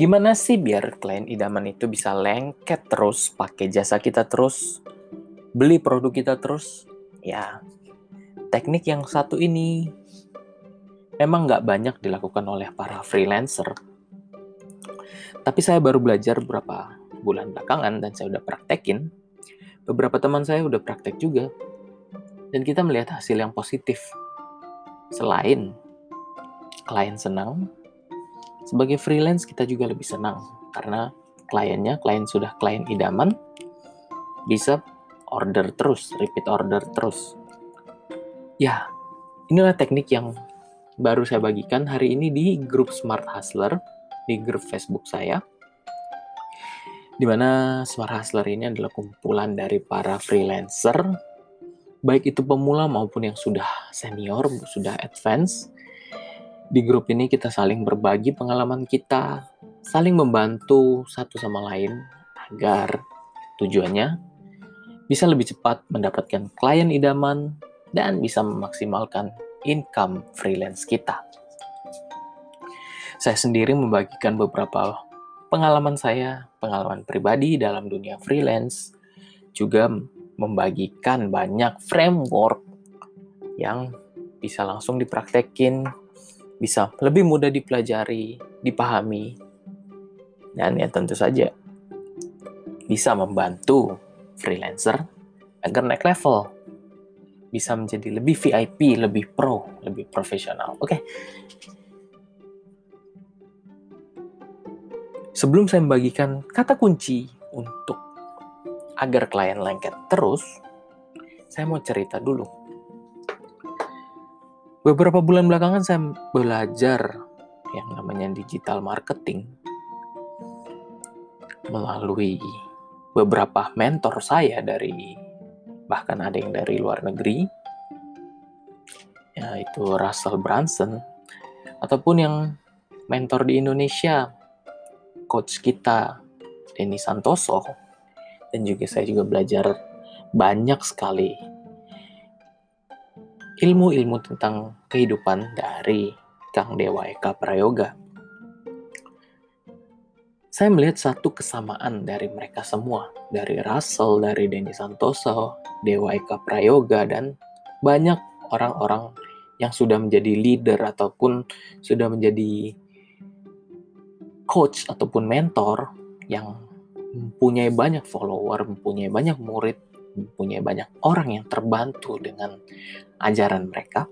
Gimana sih biar klien idaman itu bisa lengket terus, pakai jasa kita terus, beli produk kita terus? Ya, teknik yang satu ini memang nggak banyak dilakukan oleh para freelancer. Tapi saya baru belajar beberapa bulan belakangan dan saya udah praktekin. Beberapa teman saya udah praktek juga. Dan kita melihat hasil yang positif. Selain klien senang, sebagai freelance kita juga lebih senang karena kliennya, klien sudah klien idaman, bisa order terus, repeat order terus. Ya, inilah teknik yang baru saya bagikan hari ini di grup Smart Hustler, di grup Facebook saya. Di mana Smart Hustler ini adalah kumpulan dari para freelancer, baik itu pemula maupun yang sudah senior, sudah advance, di grup ini kita saling berbagi pengalaman kita, saling membantu satu sama lain agar tujuannya bisa lebih cepat mendapatkan klien idaman dan bisa memaksimalkan income freelance kita. Saya sendiri membagikan beberapa pengalaman saya, pengalaman pribadi dalam dunia freelance, juga membagikan banyak framework yang bisa langsung dipraktekin bisa lebih mudah dipelajari, dipahami, dan ya tentu saja bisa membantu freelancer agar naik level, bisa menjadi lebih VIP, lebih pro, lebih profesional. Oke. Okay. Sebelum saya membagikan kata kunci untuk agar klien lengket terus, saya mau cerita dulu Beberapa bulan belakangan saya belajar yang namanya digital marketing melalui beberapa mentor saya dari bahkan ada yang dari luar negeri yaitu Russell Brunson ataupun yang mentor di Indonesia coach kita Denny Santoso. Dan juga saya juga belajar banyak sekali ilmu-ilmu tentang kehidupan dari Kang Dewa Eka Prayoga. Saya melihat satu kesamaan dari mereka semua, dari Russell, dari Denny Santoso, Dewa Eka Prayoga, dan banyak orang-orang yang sudah menjadi leader ataupun sudah menjadi coach ataupun mentor yang mempunyai banyak follower, mempunyai banyak murid, mempunyai banyak orang yang terbantu dengan ajaran mereka,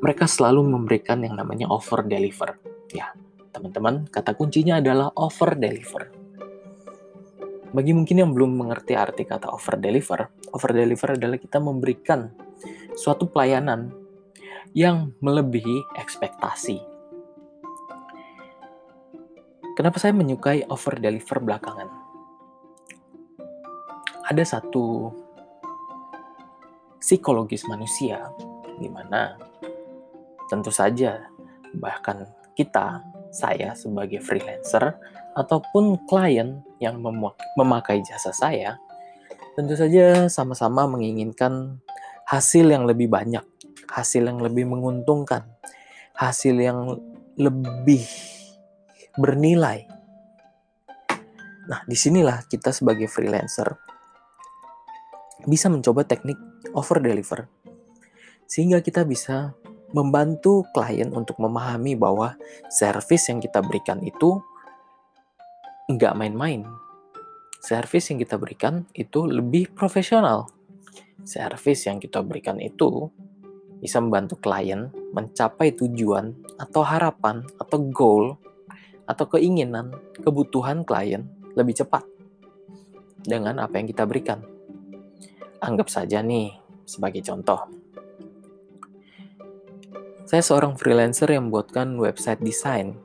mereka selalu memberikan yang namanya over deliver. Ya, teman-teman, kata kuncinya adalah over deliver. Bagi mungkin yang belum mengerti arti kata over deliver, over deliver adalah kita memberikan suatu pelayanan yang melebihi ekspektasi. Kenapa saya menyukai over deliver belakangan? Ada satu psikologis manusia di mana tentu saja bahkan kita saya sebagai freelancer ataupun klien yang memakai jasa saya tentu saja sama-sama menginginkan hasil yang lebih banyak, hasil yang lebih menguntungkan, hasil yang lebih bernilai. Nah, di sinilah kita sebagai freelancer bisa mencoba teknik over deliver sehingga kita bisa membantu klien untuk memahami bahwa service yang kita berikan itu nggak main-main. Service yang kita berikan itu lebih profesional. Service yang kita berikan itu bisa membantu klien mencapai tujuan atau harapan atau goal atau keinginan, kebutuhan klien lebih cepat dengan apa yang kita berikan. Anggap saja nih, sebagai contoh. Saya seorang freelancer yang membuatkan website desain.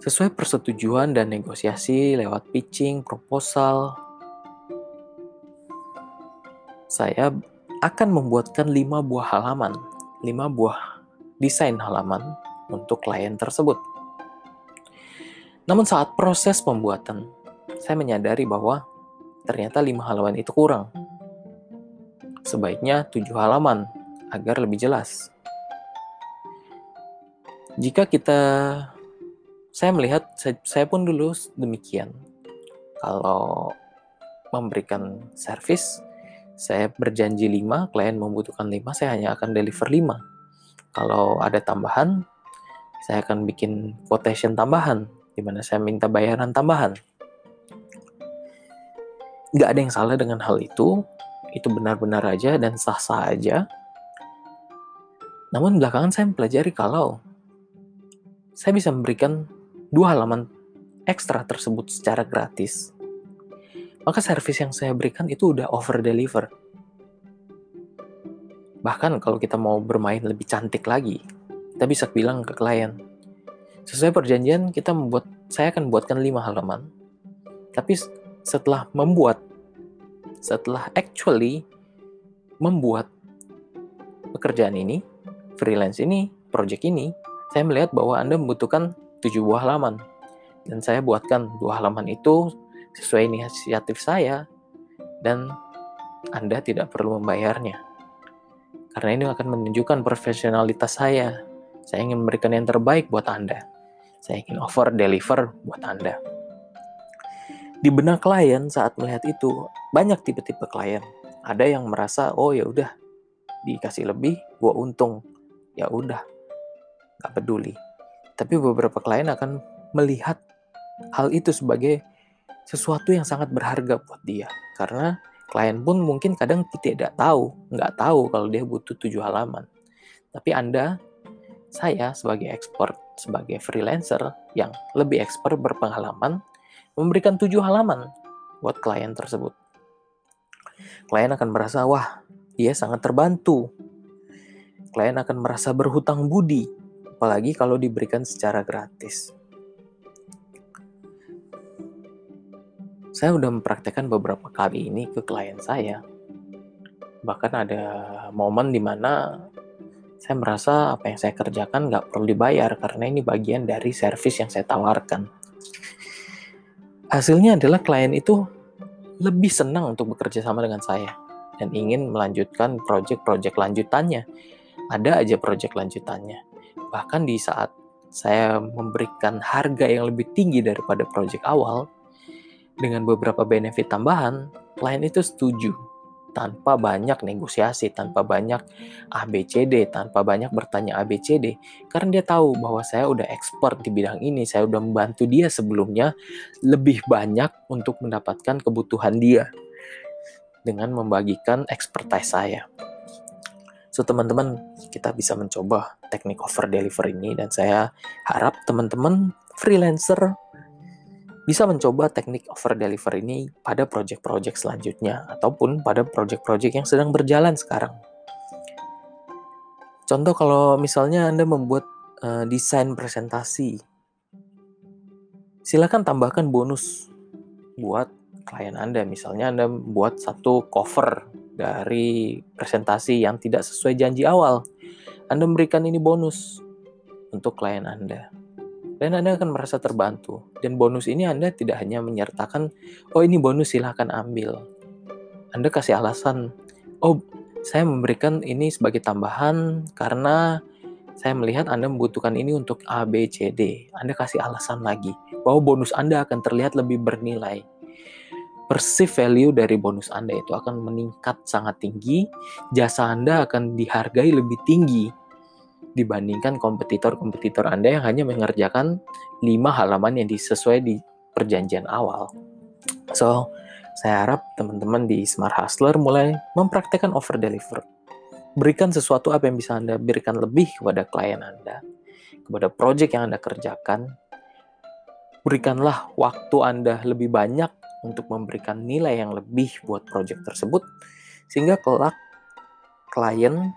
Sesuai persetujuan dan negosiasi lewat pitching, proposal, saya akan membuatkan 5 buah halaman, 5 buah desain halaman untuk klien tersebut. Namun saat proses pembuatan, saya menyadari bahwa ternyata lima halaman itu kurang. Sebaiknya tujuh halaman agar lebih jelas. Jika kita saya melihat saya, pun dulu demikian. Kalau memberikan servis, saya berjanji 5, klien membutuhkan 5, saya hanya akan deliver 5. Kalau ada tambahan, saya akan bikin quotation tambahan, di mana saya minta bayaran tambahan. Nggak ada yang salah dengan hal itu, itu benar-benar aja dan sah-sah aja. Namun belakangan saya mempelajari kalau saya bisa memberikan dua halaman ekstra tersebut secara gratis maka service yang saya berikan itu udah over deliver. Bahkan kalau kita mau bermain lebih cantik lagi, kita bisa bilang ke klien, sesuai perjanjian kita membuat, saya akan buatkan 5 halaman. Tapi setelah membuat, setelah actually membuat pekerjaan ini, freelance ini, project ini, saya melihat bahwa Anda membutuhkan 7 buah halaman. Dan saya buatkan dua halaman itu sesuai inisiatif saya dan Anda tidak perlu membayarnya. Karena ini akan menunjukkan profesionalitas saya. Saya ingin memberikan yang terbaik buat Anda. Saya ingin over deliver buat Anda. Di benak klien saat melihat itu, banyak tipe-tipe klien. Ada yang merasa, oh ya udah, dikasih lebih, gua untung. Ya udah, nggak peduli. Tapi beberapa klien akan melihat hal itu sebagai sesuatu yang sangat berharga buat dia. Karena klien pun mungkin kadang tidak tahu, nggak tahu kalau dia butuh tujuh halaman. Tapi Anda, saya sebagai expert, sebagai freelancer yang lebih expert berpengalaman, memberikan tujuh halaman buat klien tersebut. Klien akan merasa, wah, dia sangat terbantu. Klien akan merasa berhutang budi, apalagi kalau diberikan secara gratis. saya udah mempraktekkan beberapa kali ini ke klien saya. Bahkan ada momen di mana saya merasa apa yang saya kerjakan nggak perlu dibayar karena ini bagian dari servis yang saya tawarkan. Hasilnya adalah klien itu lebih senang untuk bekerja sama dengan saya dan ingin melanjutkan proyek-proyek lanjutannya. Ada aja proyek lanjutannya. Bahkan di saat saya memberikan harga yang lebih tinggi daripada proyek awal, dengan beberapa benefit tambahan, klien itu setuju tanpa banyak negosiasi, tanpa banyak ABCD, tanpa banyak bertanya ABCD, karena dia tahu bahwa saya udah expert di bidang ini, saya udah membantu dia sebelumnya lebih banyak untuk mendapatkan kebutuhan dia dengan membagikan expertise saya. So teman-teman, kita bisa mencoba teknik over deliver ini dan saya harap teman-teman freelancer bisa mencoba teknik over deliver ini pada project-project selanjutnya ataupun pada project-project yang sedang berjalan sekarang. Contoh kalau misalnya Anda membuat uh, desain presentasi, silakan tambahkan bonus buat klien Anda. Misalnya Anda buat satu cover dari presentasi yang tidak sesuai janji awal. Anda memberikan ini bonus untuk klien Anda dan Anda akan merasa terbantu. Dan bonus ini Anda tidak hanya menyertakan, oh ini bonus silahkan ambil. Anda kasih alasan, oh saya memberikan ini sebagai tambahan karena saya melihat Anda membutuhkan ini untuk A, B, C, D. Anda kasih alasan lagi bahwa bonus Anda akan terlihat lebih bernilai. Perceive value dari bonus Anda itu akan meningkat sangat tinggi, jasa Anda akan dihargai lebih tinggi dibandingkan kompetitor-kompetitor Anda yang hanya mengerjakan 5 halaman yang disesuai di perjanjian awal. So, saya harap teman-teman di Smart Hustler mulai mempraktekkan over deliver. Berikan sesuatu apa yang bisa Anda berikan lebih kepada klien Anda, kepada project yang Anda kerjakan. Berikanlah waktu Anda lebih banyak untuk memberikan nilai yang lebih buat project tersebut, sehingga kelak klien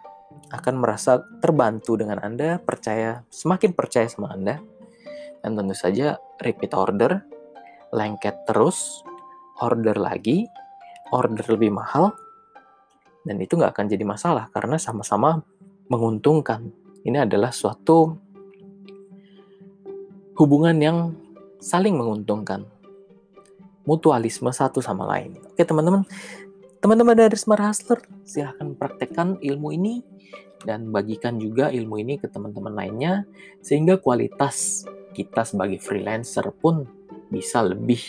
akan merasa terbantu dengan Anda, percaya semakin percaya sama Anda. Dan tentu saja repeat order, lengket terus, order lagi, order lebih mahal, dan itu nggak akan jadi masalah karena sama-sama menguntungkan. Ini adalah suatu hubungan yang saling menguntungkan. Mutualisme satu sama lain. Oke teman-teman, teman-teman dari Smart Hustler, silahkan praktekkan ilmu ini dan bagikan juga ilmu ini ke teman-teman lainnya sehingga kualitas kita sebagai freelancer pun bisa lebih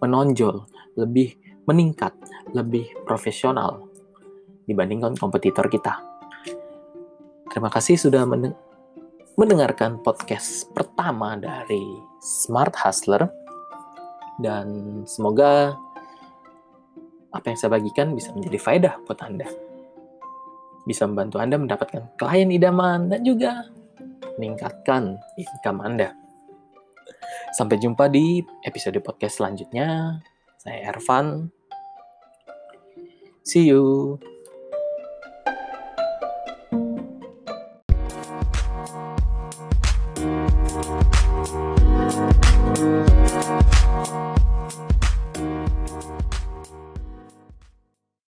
menonjol, lebih meningkat, lebih profesional dibandingkan kompetitor kita. Terima kasih sudah mendengarkan podcast pertama dari Smart Hustler dan semoga apa yang saya bagikan bisa menjadi faedah buat Anda bisa membantu Anda mendapatkan klien idaman dan juga meningkatkan income Anda. Sampai jumpa di episode podcast selanjutnya. Saya Ervan. See you.